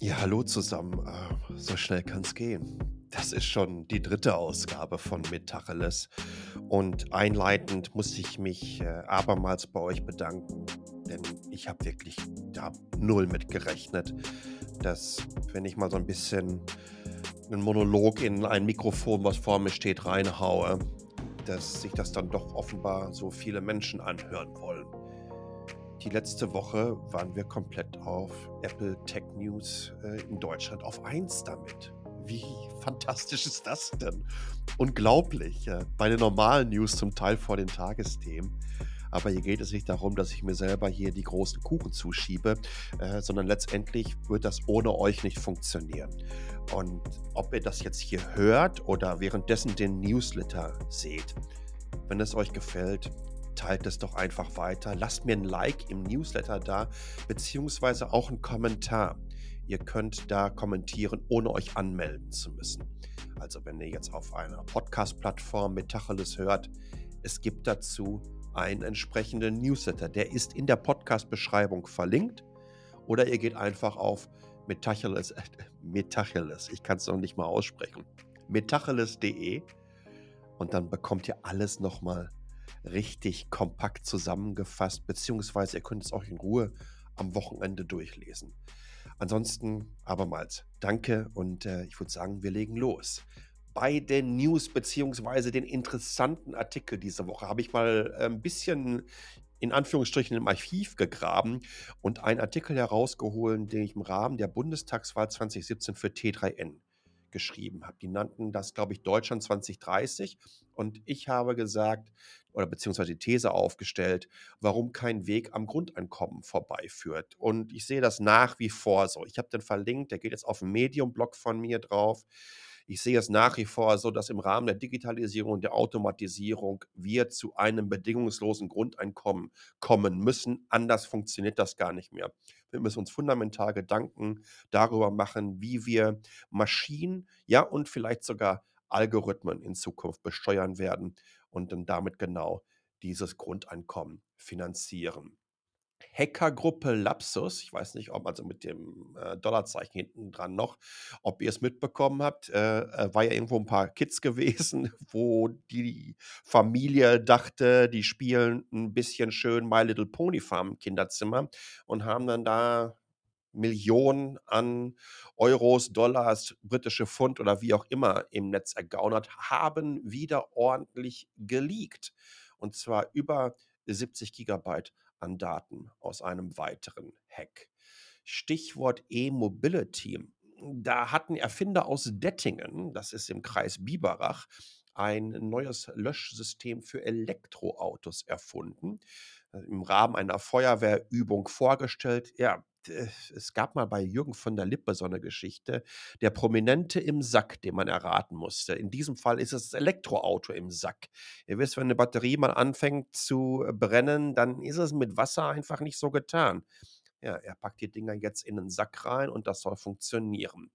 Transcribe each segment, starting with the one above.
Ja, hallo zusammen. Äh, so schnell kann's gehen. Das ist schon die dritte Ausgabe von Metacheles. Und einleitend muss ich mich äh, abermals bei euch bedanken, denn ich habe wirklich da null mit gerechnet, dass, wenn ich mal so ein bisschen einen Monolog in ein Mikrofon, was vor mir steht, reinhaue, dass sich das dann doch offenbar so viele Menschen anhören wollen. Die letzte Woche waren wir komplett auf Apple Tech News äh, in Deutschland auf 1 damit. Wie fantastisch ist das denn? Unglaublich. Äh, bei den normalen News zum Teil vor den Tagesthemen. Aber hier geht es nicht darum, dass ich mir selber hier die großen Kuchen zuschiebe, äh, sondern letztendlich wird das ohne euch nicht funktionieren. Und ob ihr das jetzt hier hört oder währenddessen den Newsletter seht, wenn es euch gefällt, teilt es doch einfach weiter. Lasst mir ein Like im Newsletter da, beziehungsweise auch einen Kommentar. Ihr könnt da kommentieren, ohne euch anmelden zu müssen. Also wenn ihr jetzt auf einer Podcast-Plattform Metacheles hört, es gibt dazu einen entsprechenden Newsletter. Der ist in der Podcast-Beschreibung verlinkt. Oder ihr geht einfach auf Metacheles, Metacheles, ich kann es noch nicht mal aussprechen, metacheles.de und dann bekommt ihr alles nochmal richtig kompakt zusammengefasst, beziehungsweise ihr könnt es auch in Ruhe am Wochenende durchlesen. Ansonsten abermals danke und äh, ich würde sagen, wir legen los. Bei den News beziehungsweise den interessanten Artikel diese Woche habe ich mal äh, ein bisschen in Anführungsstrichen im Archiv gegraben und einen Artikel herausgeholt, den ich im Rahmen der Bundestagswahl 2017 für T3N geschrieben habe. Die nannten das, glaube ich, Deutschland 2030. Und ich habe gesagt, oder beziehungsweise die These aufgestellt, warum kein Weg am Grundeinkommen vorbeiführt. Und ich sehe das nach wie vor so. Ich habe den verlinkt, der geht jetzt auf dem Medium-Blog von mir drauf. Ich sehe es nach wie vor so, dass im Rahmen der Digitalisierung und der Automatisierung wir zu einem bedingungslosen Grundeinkommen kommen müssen. Anders funktioniert das gar nicht mehr. Wir müssen uns fundamental Gedanken darüber machen, wie wir Maschinen, ja und vielleicht sogar Algorithmen in Zukunft besteuern werden und dann damit genau dieses Grundeinkommen finanzieren. Hackergruppe Lapsus, ich weiß nicht, ob also mit dem äh, Dollarzeichen hinten dran noch, ob ihr es mitbekommen habt, äh, äh war ja irgendwo ein paar Kids gewesen, wo die Familie dachte, die spielen ein bisschen schön My Little Pony Farm im Kinderzimmer und haben dann da Millionen an Euros, Dollars, britische Pfund oder wie auch immer im Netz ergaunert, haben wieder ordentlich geleakt. Und zwar über 70 Gigabyte an Daten aus einem weiteren Hack. Stichwort E-Mobility. Da hatten Erfinder aus Dettingen, das ist im Kreis Biberach, ein neues Löschsystem für Elektroautos erfunden, äh, im Rahmen einer Feuerwehrübung vorgestellt. Ja, es gab mal bei Jürgen von der Lippe so eine Geschichte, der Prominente im Sack, den man erraten musste. In diesem Fall ist es das Elektroauto im Sack. Ihr wisst, wenn eine Batterie mal anfängt zu äh, brennen, dann ist es mit Wasser einfach nicht so getan. Ja, er packt die Dinger jetzt in den Sack rein und das soll funktionieren.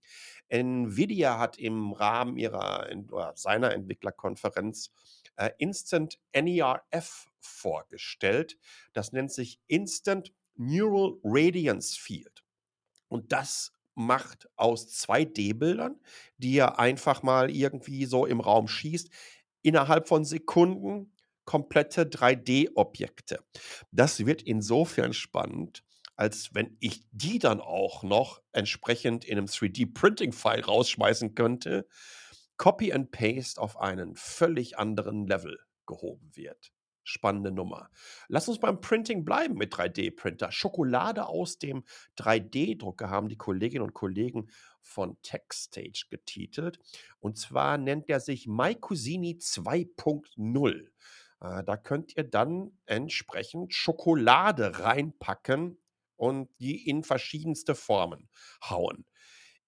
Nvidia hat im Rahmen ihrer seiner Entwicklerkonferenz äh, Instant NERF vorgestellt. Das nennt sich Instant Neural Radiance Field. Und das macht aus 2D-Bildern, die er einfach mal irgendwie so im Raum schießt, innerhalb von Sekunden komplette 3D-Objekte. Das wird insofern spannend, als wenn ich die dann auch noch entsprechend in einem 3D-Printing-File rausschmeißen könnte, Copy and Paste auf einen völlig anderen Level gehoben wird spannende Nummer. Lass uns beim Printing bleiben mit 3D-Printer. Schokolade aus dem 3D-Drucker haben die Kolleginnen und Kollegen von TechStage getitelt. Und zwar nennt er sich MyCusini 2.0. Äh, da könnt ihr dann entsprechend Schokolade reinpacken und die in verschiedenste Formen hauen.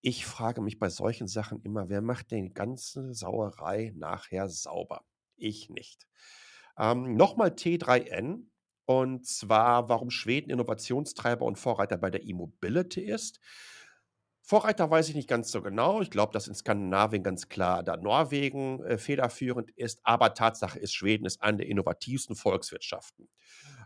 Ich frage mich bei solchen Sachen immer, wer macht die ganze Sauerei nachher sauber? Ich nicht. Ähm, Nochmal T3N. Und zwar, warum Schweden Innovationstreiber und Vorreiter bei der E-Mobility ist. Vorreiter weiß ich nicht ganz so genau. Ich glaube, dass in Skandinavien ganz klar da Norwegen äh, federführend ist. Aber Tatsache ist, Schweden ist eine der innovativsten Volkswirtschaften.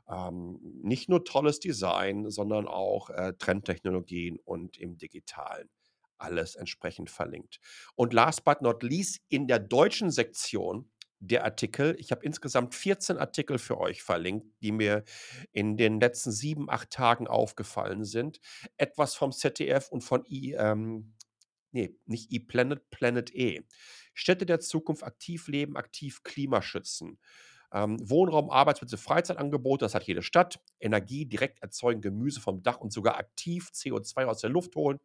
Ähm, nicht nur tolles Design, sondern auch äh, Trendtechnologien und im Digitalen. Alles entsprechend verlinkt. Und last but not least, in der deutschen Sektion der Artikel, ich habe insgesamt 14 Artikel für euch verlinkt, die mir in den letzten sieben, acht Tagen aufgefallen sind. Etwas vom ZDF und von I, ähm, nee, nicht ePlanet, Planet E. Städte der Zukunft aktiv leben, aktiv Klima schützen. Ähm, Wohnraum, Arbeitsplätze, Freizeitangebote, das hat jede Stadt. Energie direkt erzeugen, Gemüse vom Dach und sogar aktiv CO2 aus der Luft holen.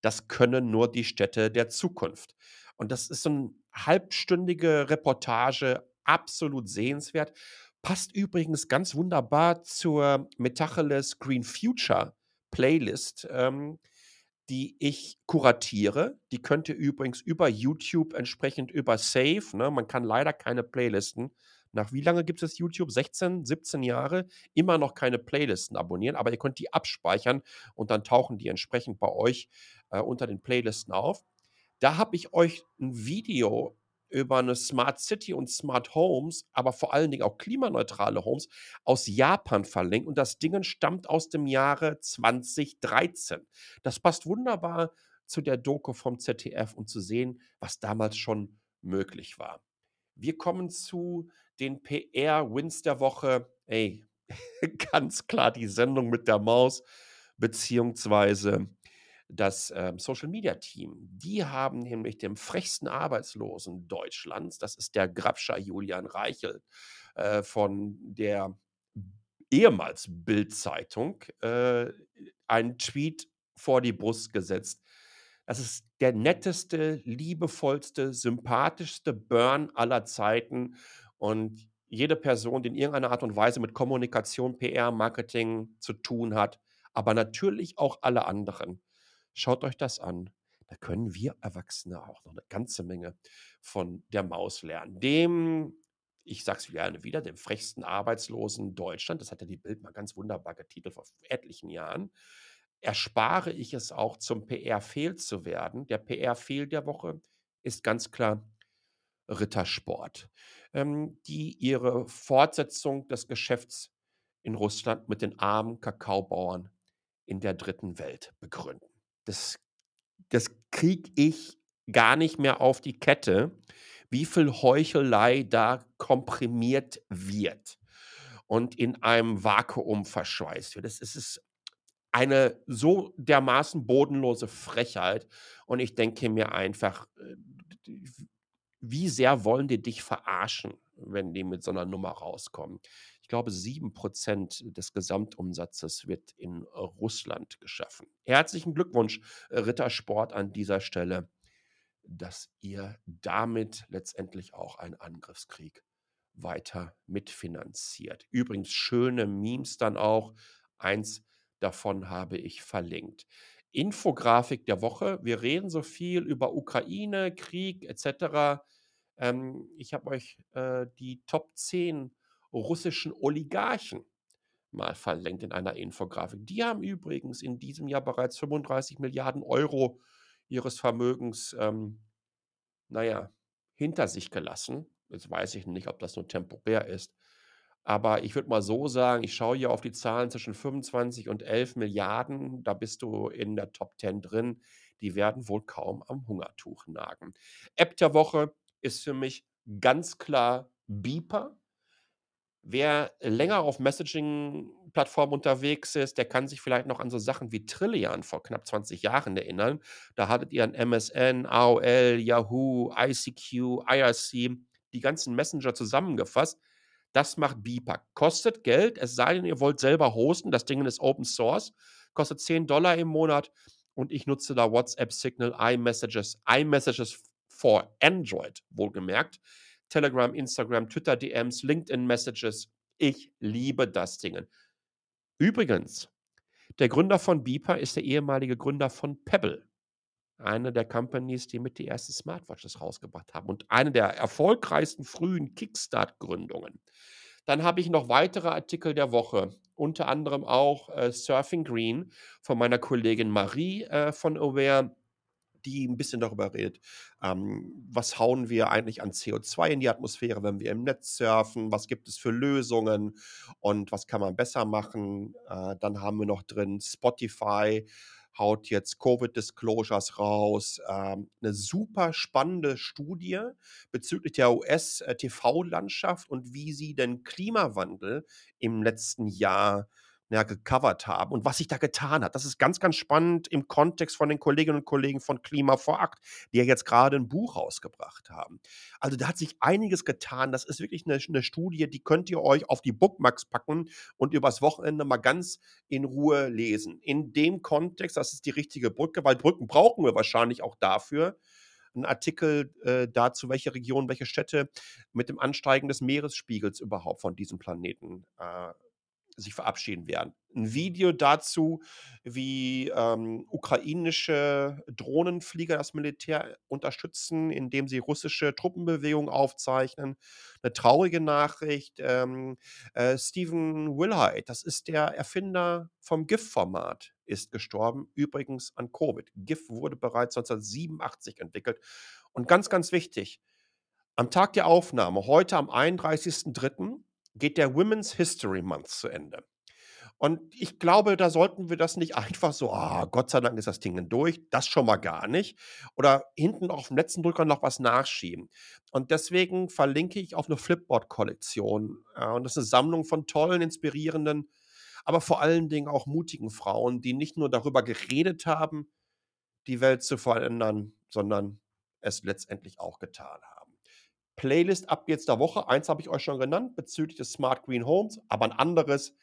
Das können nur die Städte der Zukunft. Und das ist so eine halbstündige Reportage, absolut sehenswert. Passt übrigens ganz wunderbar zur Metacheles Green Future Playlist. Ähm, die ich kuratiere. Die könnt ihr übrigens über YouTube entsprechend über Save, ne? Man kann leider keine Playlisten nach wie lange gibt es YouTube? 16, 17 Jahre? Immer noch keine Playlisten abonnieren, aber ihr könnt die abspeichern und dann tauchen die entsprechend bei euch äh, unter den Playlisten auf. Da habe ich euch ein Video über eine Smart City und Smart Homes, aber vor allen Dingen auch klimaneutrale Homes aus Japan verlinkt. Und das Ding stammt aus dem Jahre 2013. Das passt wunderbar zu der Doku vom ZDF und zu sehen, was damals schon möglich war. Wir kommen zu den PR-Wins der Woche. Ey, ganz klar die Sendung mit der Maus, beziehungsweise das ähm, Social Media Team. Die haben nämlich dem frechsten Arbeitslosen Deutschlands, das ist der Grabscher Julian Reichel äh, von der ehemals Bild-Zeitung, äh, einen Tweet vor die Brust gesetzt. Das ist der netteste, liebevollste, sympathischste Burn aller Zeiten. Und jede Person, die in irgendeiner Art und Weise mit Kommunikation, PR, Marketing zu tun hat, aber natürlich auch alle anderen, Schaut euch das an. Da können wir Erwachsene auch noch eine ganze Menge von der Maus lernen. Dem, ich sag's gerne wieder, dem frechsten Arbeitslosen Deutschland, das hat ja die Bild mal ganz wunderbar getitelt vor etlichen Jahren, erspare ich es auch zum PR-Fehl zu werden. Der PR-Fehl der Woche ist ganz klar Rittersport, ähm, die ihre Fortsetzung des Geschäfts in Russland mit den armen Kakaobauern in der dritten Welt begründen. Das das kriege ich gar nicht mehr auf die Kette, wie viel Heuchelei da komprimiert wird und in einem Vakuum verschweißt wird. Das ist eine so dermaßen bodenlose Frechheit und ich denke mir einfach, äh, wie sehr wollen die dich verarschen, wenn die mit so einer Nummer rauskommen? Glaube, 7% des Gesamtumsatzes wird in Russland geschaffen. Herzlichen Glückwunsch, Rittersport, an dieser Stelle, dass ihr damit letztendlich auch einen Angriffskrieg weiter mitfinanziert. Übrigens schöne Memes dann auch. Eins davon habe ich verlinkt. Infografik der Woche. Wir reden so viel über Ukraine, Krieg etc. Ähm, ich habe euch äh, die Top 10 russischen Oligarchen mal verlinkt in einer Infografik. Die haben übrigens in diesem Jahr bereits 35 Milliarden Euro ihres Vermögens, ähm, naja, hinter sich gelassen. Jetzt weiß ich nicht, ob das nur temporär ist. Aber ich würde mal so sagen, ich schaue hier auf die Zahlen zwischen 25 und 11 Milliarden. Da bist du in der Top 10 drin. Die werden wohl kaum am Hungertuch nagen. App der Woche ist für mich ganz klar Beeper. Wer länger auf Messaging-Plattformen unterwegs ist, der kann sich vielleicht noch an so Sachen wie Trillian vor knapp 20 Jahren erinnern. Da hattet ihr an MSN, AOL, Yahoo, ICQ, IRC, die ganzen Messenger zusammengefasst. Das macht Beeper. Kostet Geld, es sei denn, ihr wollt selber hosten. Das Ding ist Open Source. Kostet 10 Dollar im Monat. Und ich nutze da WhatsApp, Signal, iMessages, iMessages for Android, wohlgemerkt. Telegram, Instagram, Twitter DMs, LinkedIn Messages. Ich liebe das Ding. Übrigens, der Gründer von Beeper ist der ehemalige Gründer von Pebble. Eine der Companies, die mit die ersten Smartwatches rausgebracht haben und eine der erfolgreichsten frühen Kickstart-Gründungen. Dann habe ich noch weitere Artikel der Woche, unter anderem auch äh, Surfing Green von meiner Kollegin Marie äh, von Aware die ein bisschen darüber redet, ähm, was hauen wir eigentlich an CO2 in die Atmosphäre, wenn wir im Netz surfen, was gibt es für Lösungen und was kann man besser machen. Äh, dann haben wir noch drin Spotify, haut jetzt Covid-Disclosures raus. Ähm, eine super spannende Studie bezüglich der US-TV-Landschaft und wie sie den Klimawandel im letzten Jahr ja, gecovert haben und was sich da getan hat. Das ist ganz, ganz spannend im Kontext von den Kolleginnen und Kollegen von Klima vor Akt, die ja jetzt gerade ein Buch rausgebracht haben. Also da hat sich einiges getan. Das ist wirklich eine, eine Studie, die könnt ihr euch auf die Bookmarks packen und übers Wochenende mal ganz in Ruhe lesen. In dem Kontext, das ist die richtige Brücke, weil Brücken brauchen wir wahrscheinlich auch dafür, ein Artikel äh, dazu, welche Regionen, welche Städte mit dem Ansteigen des Meeresspiegels überhaupt von diesem Planeten äh, sich verabschieden werden. Ein Video dazu, wie ähm, ukrainische Drohnenflieger das Militär unterstützen, indem sie russische Truppenbewegungen aufzeichnen. Eine traurige Nachricht. Ähm, äh, Stephen Wilhite, das ist der Erfinder vom GIF-Format, ist gestorben, übrigens an Covid. GIF wurde bereits 1987 entwickelt. Und ganz, ganz wichtig, am Tag der Aufnahme, heute am 31.03., geht der Women's History Month zu Ende. Und ich glaube, da sollten wir das nicht einfach so, ah, Gott sei Dank ist das Ding durch, das schon mal gar nicht. Oder hinten auf dem letzten Drücker noch was nachschieben. Und deswegen verlinke ich auf eine Flipboard-Kollektion. Und das ist eine Sammlung von tollen, inspirierenden, aber vor allen Dingen auch mutigen Frauen, die nicht nur darüber geredet haben, die Welt zu verändern, sondern es letztendlich auch getan haben. Playlist ab jetzt der Woche. Eins habe ich euch schon genannt bezüglich des Smart Green Homes, aber ein anderes,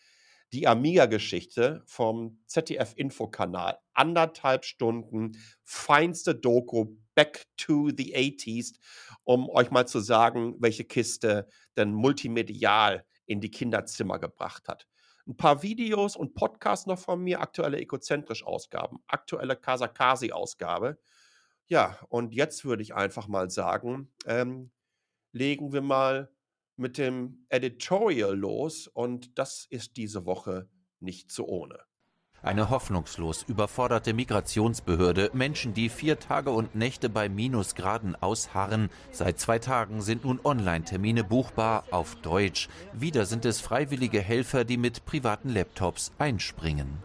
die Amiga-Geschichte vom ZDF-Infokanal. Anderthalb Stunden, feinste Doku, back to the 80s, um euch mal zu sagen, welche Kiste denn multimedial in die Kinderzimmer gebracht hat. Ein paar Videos und Podcasts noch von mir, aktuelle Ekozentrisch-Ausgaben, aktuelle Kasakasi-Ausgabe. Ja, und jetzt würde ich einfach mal sagen, ähm, legen wir mal mit dem Editorial los und das ist diese Woche nicht so ohne. Eine hoffnungslos überforderte Migrationsbehörde, Menschen, die vier Tage und Nächte bei Minusgraden ausharren. Seit zwei Tagen sind nun Online-Termine buchbar auf Deutsch. Wieder sind es freiwillige Helfer, die mit privaten Laptops einspringen.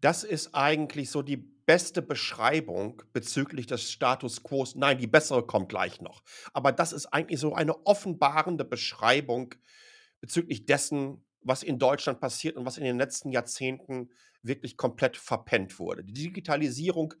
Das ist eigentlich so die beste Beschreibung bezüglich des Status quo. Nein, die bessere kommt gleich noch. Aber das ist eigentlich so eine offenbarende Beschreibung bezüglich dessen, was in Deutschland passiert und was in den letzten Jahrzehnten wirklich komplett verpennt wurde. Die Digitalisierung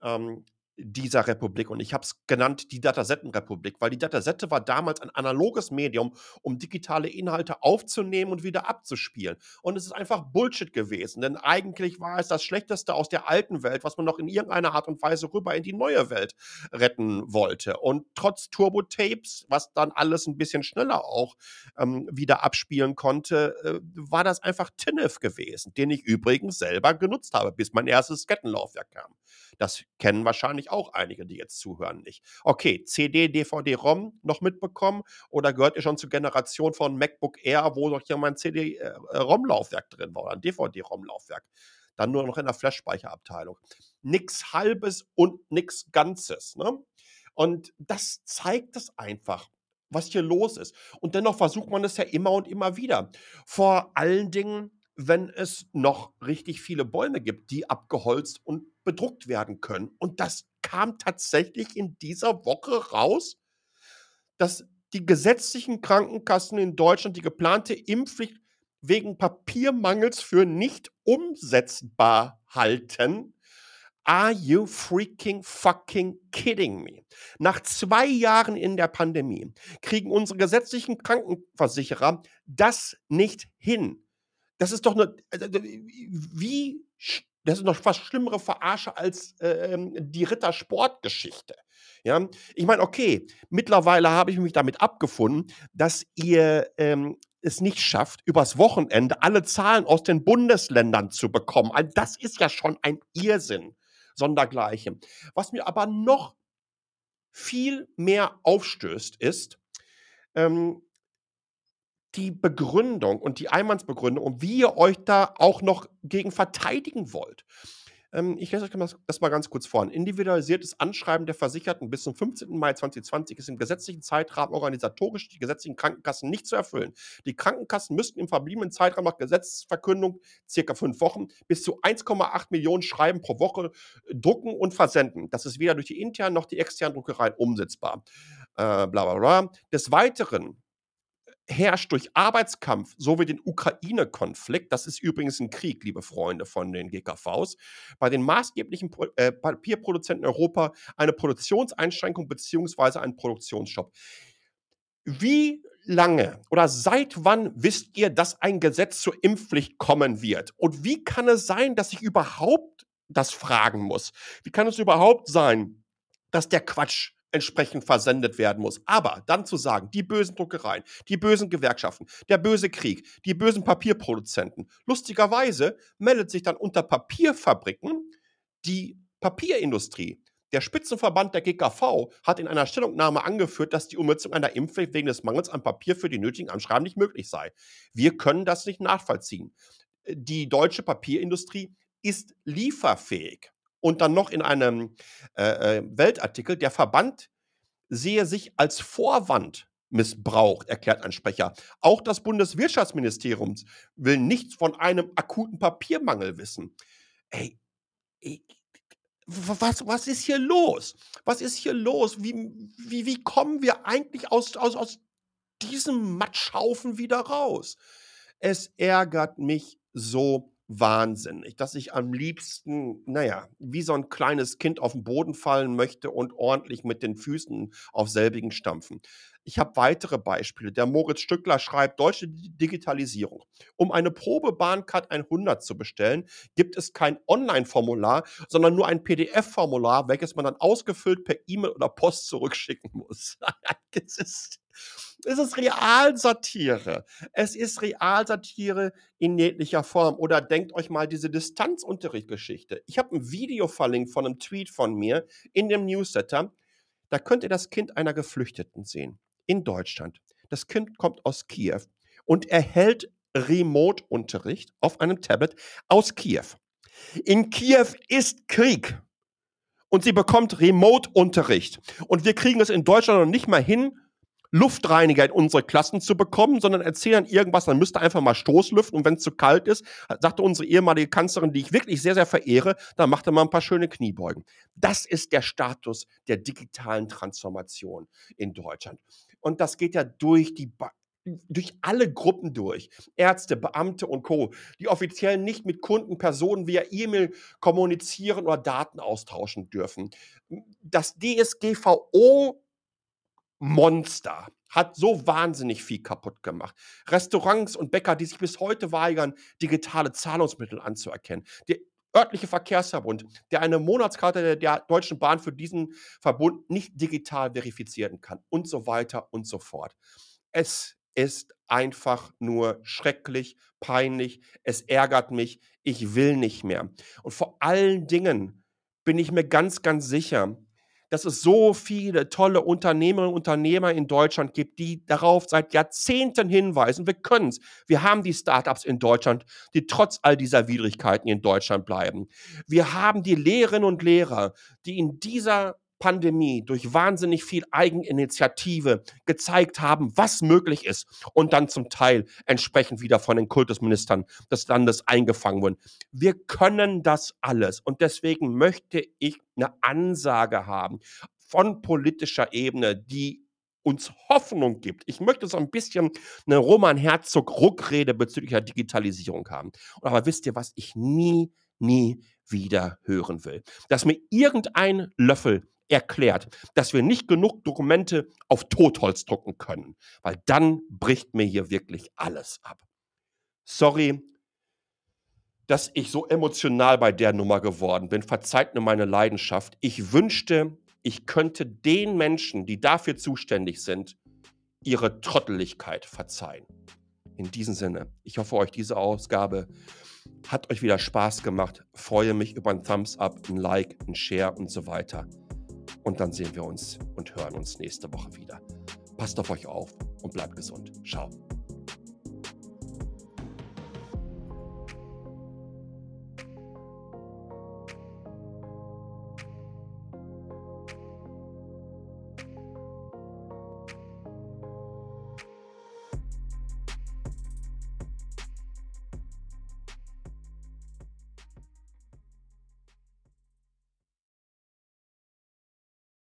ähm, dieser Republik. Und ich habe es genannt die Datasettenrepublik, weil die Datasette war damals ein analoges Medium, um digitale Inhalte aufzunehmen und wieder abzuspielen. Und es ist einfach Bullshit gewesen, denn eigentlich war es das Schlechteste aus der alten Welt, was man noch in irgendeiner Art und Weise rüber in die neue Welt retten wollte. Und trotz Turbo-Tapes, was dann alles ein bisschen schneller auch ähm, wieder abspielen konnte, äh, war das einfach TINF gewesen, den ich übrigens selber genutzt habe, bis mein erstes Kettenlaufwerk kam. Das kennen wahrscheinlich auch einige, die jetzt zuhören, nicht. Okay, CD, DVD, ROM noch mitbekommen oder gehört ihr schon zur Generation von MacBook Air, wo doch hier mein CD-ROM-Laufwerk äh, drin war oder ein DVD-ROM-Laufwerk? Dann nur noch in der Flash-Speicherabteilung. Nix Halbes und nix Ganzes. Ne? Und das zeigt es einfach was hier los ist. Und dennoch versucht man es ja immer und immer wieder. Vor allen Dingen wenn es noch richtig viele Bäume gibt, die abgeholzt und bedruckt werden können. Und das kam tatsächlich in dieser Woche raus, dass die gesetzlichen Krankenkassen in Deutschland die geplante Impfpflicht wegen Papiermangels für nicht umsetzbar halten. Are you freaking fucking kidding me? Nach zwei Jahren in der Pandemie kriegen unsere gesetzlichen Krankenversicherer das nicht hin das ist doch eine, also, wie, das ist noch fast schlimmere Verarsche als ähm, die Rittersportgeschichte. Ja, ich meine, okay, mittlerweile habe ich mich damit abgefunden, dass ihr ähm, es nicht schafft, übers Wochenende alle Zahlen aus den Bundesländern zu bekommen. Also das ist ja schon ein Irrsinn, sondergleichen. Was mir aber noch viel mehr aufstößt, ist, ähm, die Begründung und die Einwandsbegründung und wie ihr euch da auch noch gegen verteidigen wollt. Ähm, ich lese euch das mal ganz kurz vor. Ein individualisiertes Anschreiben der Versicherten bis zum 15. Mai 2020 ist im gesetzlichen Zeitrahmen organisatorisch die gesetzlichen Krankenkassen nicht zu erfüllen. Die Krankenkassen müssten im verbliebenen Zeitraum nach Gesetzesverkündung, circa fünf Wochen, bis zu 1,8 Millionen Schreiben pro Woche äh, drucken und versenden. Das ist weder durch die internen noch die externen Druckereien umsetzbar. Äh, bla bla bla. Des Weiteren herrscht durch Arbeitskampf sowie den Ukraine-Konflikt, das ist übrigens ein Krieg, liebe Freunde von den GKVs, bei den maßgeblichen äh, Papierproduzenten in Europa eine Produktionseinschränkung bzw. einen Produktionsstopp. Wie lange oder seit wann wisst ihr, dass ein Gesetz zur Impfpflicht kommen wird? Und wie kann es sein, dass ich überhaupt das fragen muss? Wie kann es überhaupt sein, dass der Quatsch entsprechend versendet werden muss. Aber dann zu sagen, die bösen Druckereien, die bösen Gewerkschaften, der böse Krieg, die bösen Papierproduzenten, lustigerweise meldet sich dann unter Papierfabriken die Papierindustrie. Der Spitzenverband der GKV hat in einer Stellungnahme angeführt, dass die Umsetzung einer Impfpflicht wegen des Mangels an Papier für die nötigen Anschreiben nicht möglich sei. Wir können das nicht nachvollziehen. Die deutsche Papierindustrie ist lieferfähig und dann noch in einem äh, äh, Weltartikel, der Verband sehe sich als Vorwand missbraucht, erklärt ein Sprecher. Auch das Bundeswirtschaftsministerium will nichts von einem akuten Papiermangel wissen. Ey, ey was, was ist hier los? Was ist hier los? Wie, wie, wie kommen wir eigentlich aus, aus, aus diesem Matschhaufen wieder raus? Es ärgert mich so wahnsinnig, dass ich am liebsten, naja, wie so ein kleines Kind auf den Boden fallen möchte und ordentlich mit den Füßen auf selbigen stampfen. Ich habe weitere Beispiele. Der Moritz Stückler schreibt, deutsche Digitalisierung. Um eine Probebahncard 100 zu bestellen, gibt es kein Online-Formular, sondern nur ein PDF-Formular, welches man dann ausgefüllt per E-Mail oder Post zurückschicken muss. das ist es ist Realsatire. Es ist Realsatire in jeglicher Form. Oder denkt euch mal diese Distanzunterrichtgeschichte. Ich habe ein Video verlinkt von einem Tweet von mir in dem Newsletter. Da könnt ihr das Kind einer Geflüchteten sehen. In Deutschland. Das Kind kommt aus Kiew und erhält Remote-Unterricht auf einem Tablet aus Kiew. In Kiew ist Krieg. Und sie bekommt Remote-Unterricht. Und wir kriegen es in Deutschland noch nicht mal hin, Luftreiniger in unsere Klassen zu bekommen, sondern erzählen irgendwas, dann müsste einfach mal Stoßlüften und wenn es zu kalt ist, sagte unsere ehemalige Kanzlerin, die ich wirklich sehr, sehr verehre, dann macht er mal ein paar schöne Kniebeugen. Das ist der Status der digitalen Transformation in Deutschland. Und das geht ja durch die ba durch alle Gruppen durch. Ärzte, Beamte und Co., die offiziell nicht mit Kunden, Personen via E-Mail kommunizieren oder Daten austauschen dürfen. Das DSGVO Monster. Hat so wahnsinnig viel kaputt gemacht. Restaurants und Bäcker, die sich bis heute weigern, digitale Zahlungsmittel anzuerkennen. Der örtliche Verkehrsverbund, der eine Monatskarte der, Deutschen Bahn für diesen Verbund nicht digital verifizieren kann und so weiter und so fort. Es ist einfach nur schrecklich, peinlich, es ärgert mich, ich will nicht mehr. Und vor allen Dingen bin ich mir ganz, ganz sicher, dass es so viele tolle Unternehmerinnen und Unternehmer in Deutschland gibt, die darauf seit Jahrzehnten hinweisen. Wir können es. Wir haben die Startups in Deutschland, die trotz all dieser Widrigkeiten in Deutschland bleiben. Wir haben die Lehrerinnen und Lehrer, die in dieser Pandemie durch wahnsinnig viel Eigeninitiative gezeigt haben, was möglich ist und dann zum Teil entsprechend wieder von den Kultusministern des Landes eingefangen wurden. Wir können das alles und deswegen möchte ich eine Ansage haben von politischer Ebene, die uns Hoffnung gibt. Ich möchte so ein bisschen eine Roman Herzog Ruckrede bezüglich der Digitalisierung haben. Aber wisst ihr, was ich nie, nie wieder hören will? Dass mir irgendein Löffel erklärt, dass wir nicht genug Dokumente auf Totholz drucken können, weil dann bricht mir hier wirklich alles ab. Sorry, dass ich so emotional bei der Nummer geworden bin. Verzeiht mir meine Leidenschaft. Ich wünschte, ich könnte den Menschen, die dafür zuständig sind, ihre Trotteligkeit verzeihen. In diesem Sinne, ich hoffe, euch diese Ausgabe hat euch wieder Spaß gemacht. Freue mich über ein Thumbs up, ein Like, ein Share und so weiter. Und dann sehen wir uns und hören uns nächste Woche wieder. Passt auf euch auf und bleibt gesund. Ciao.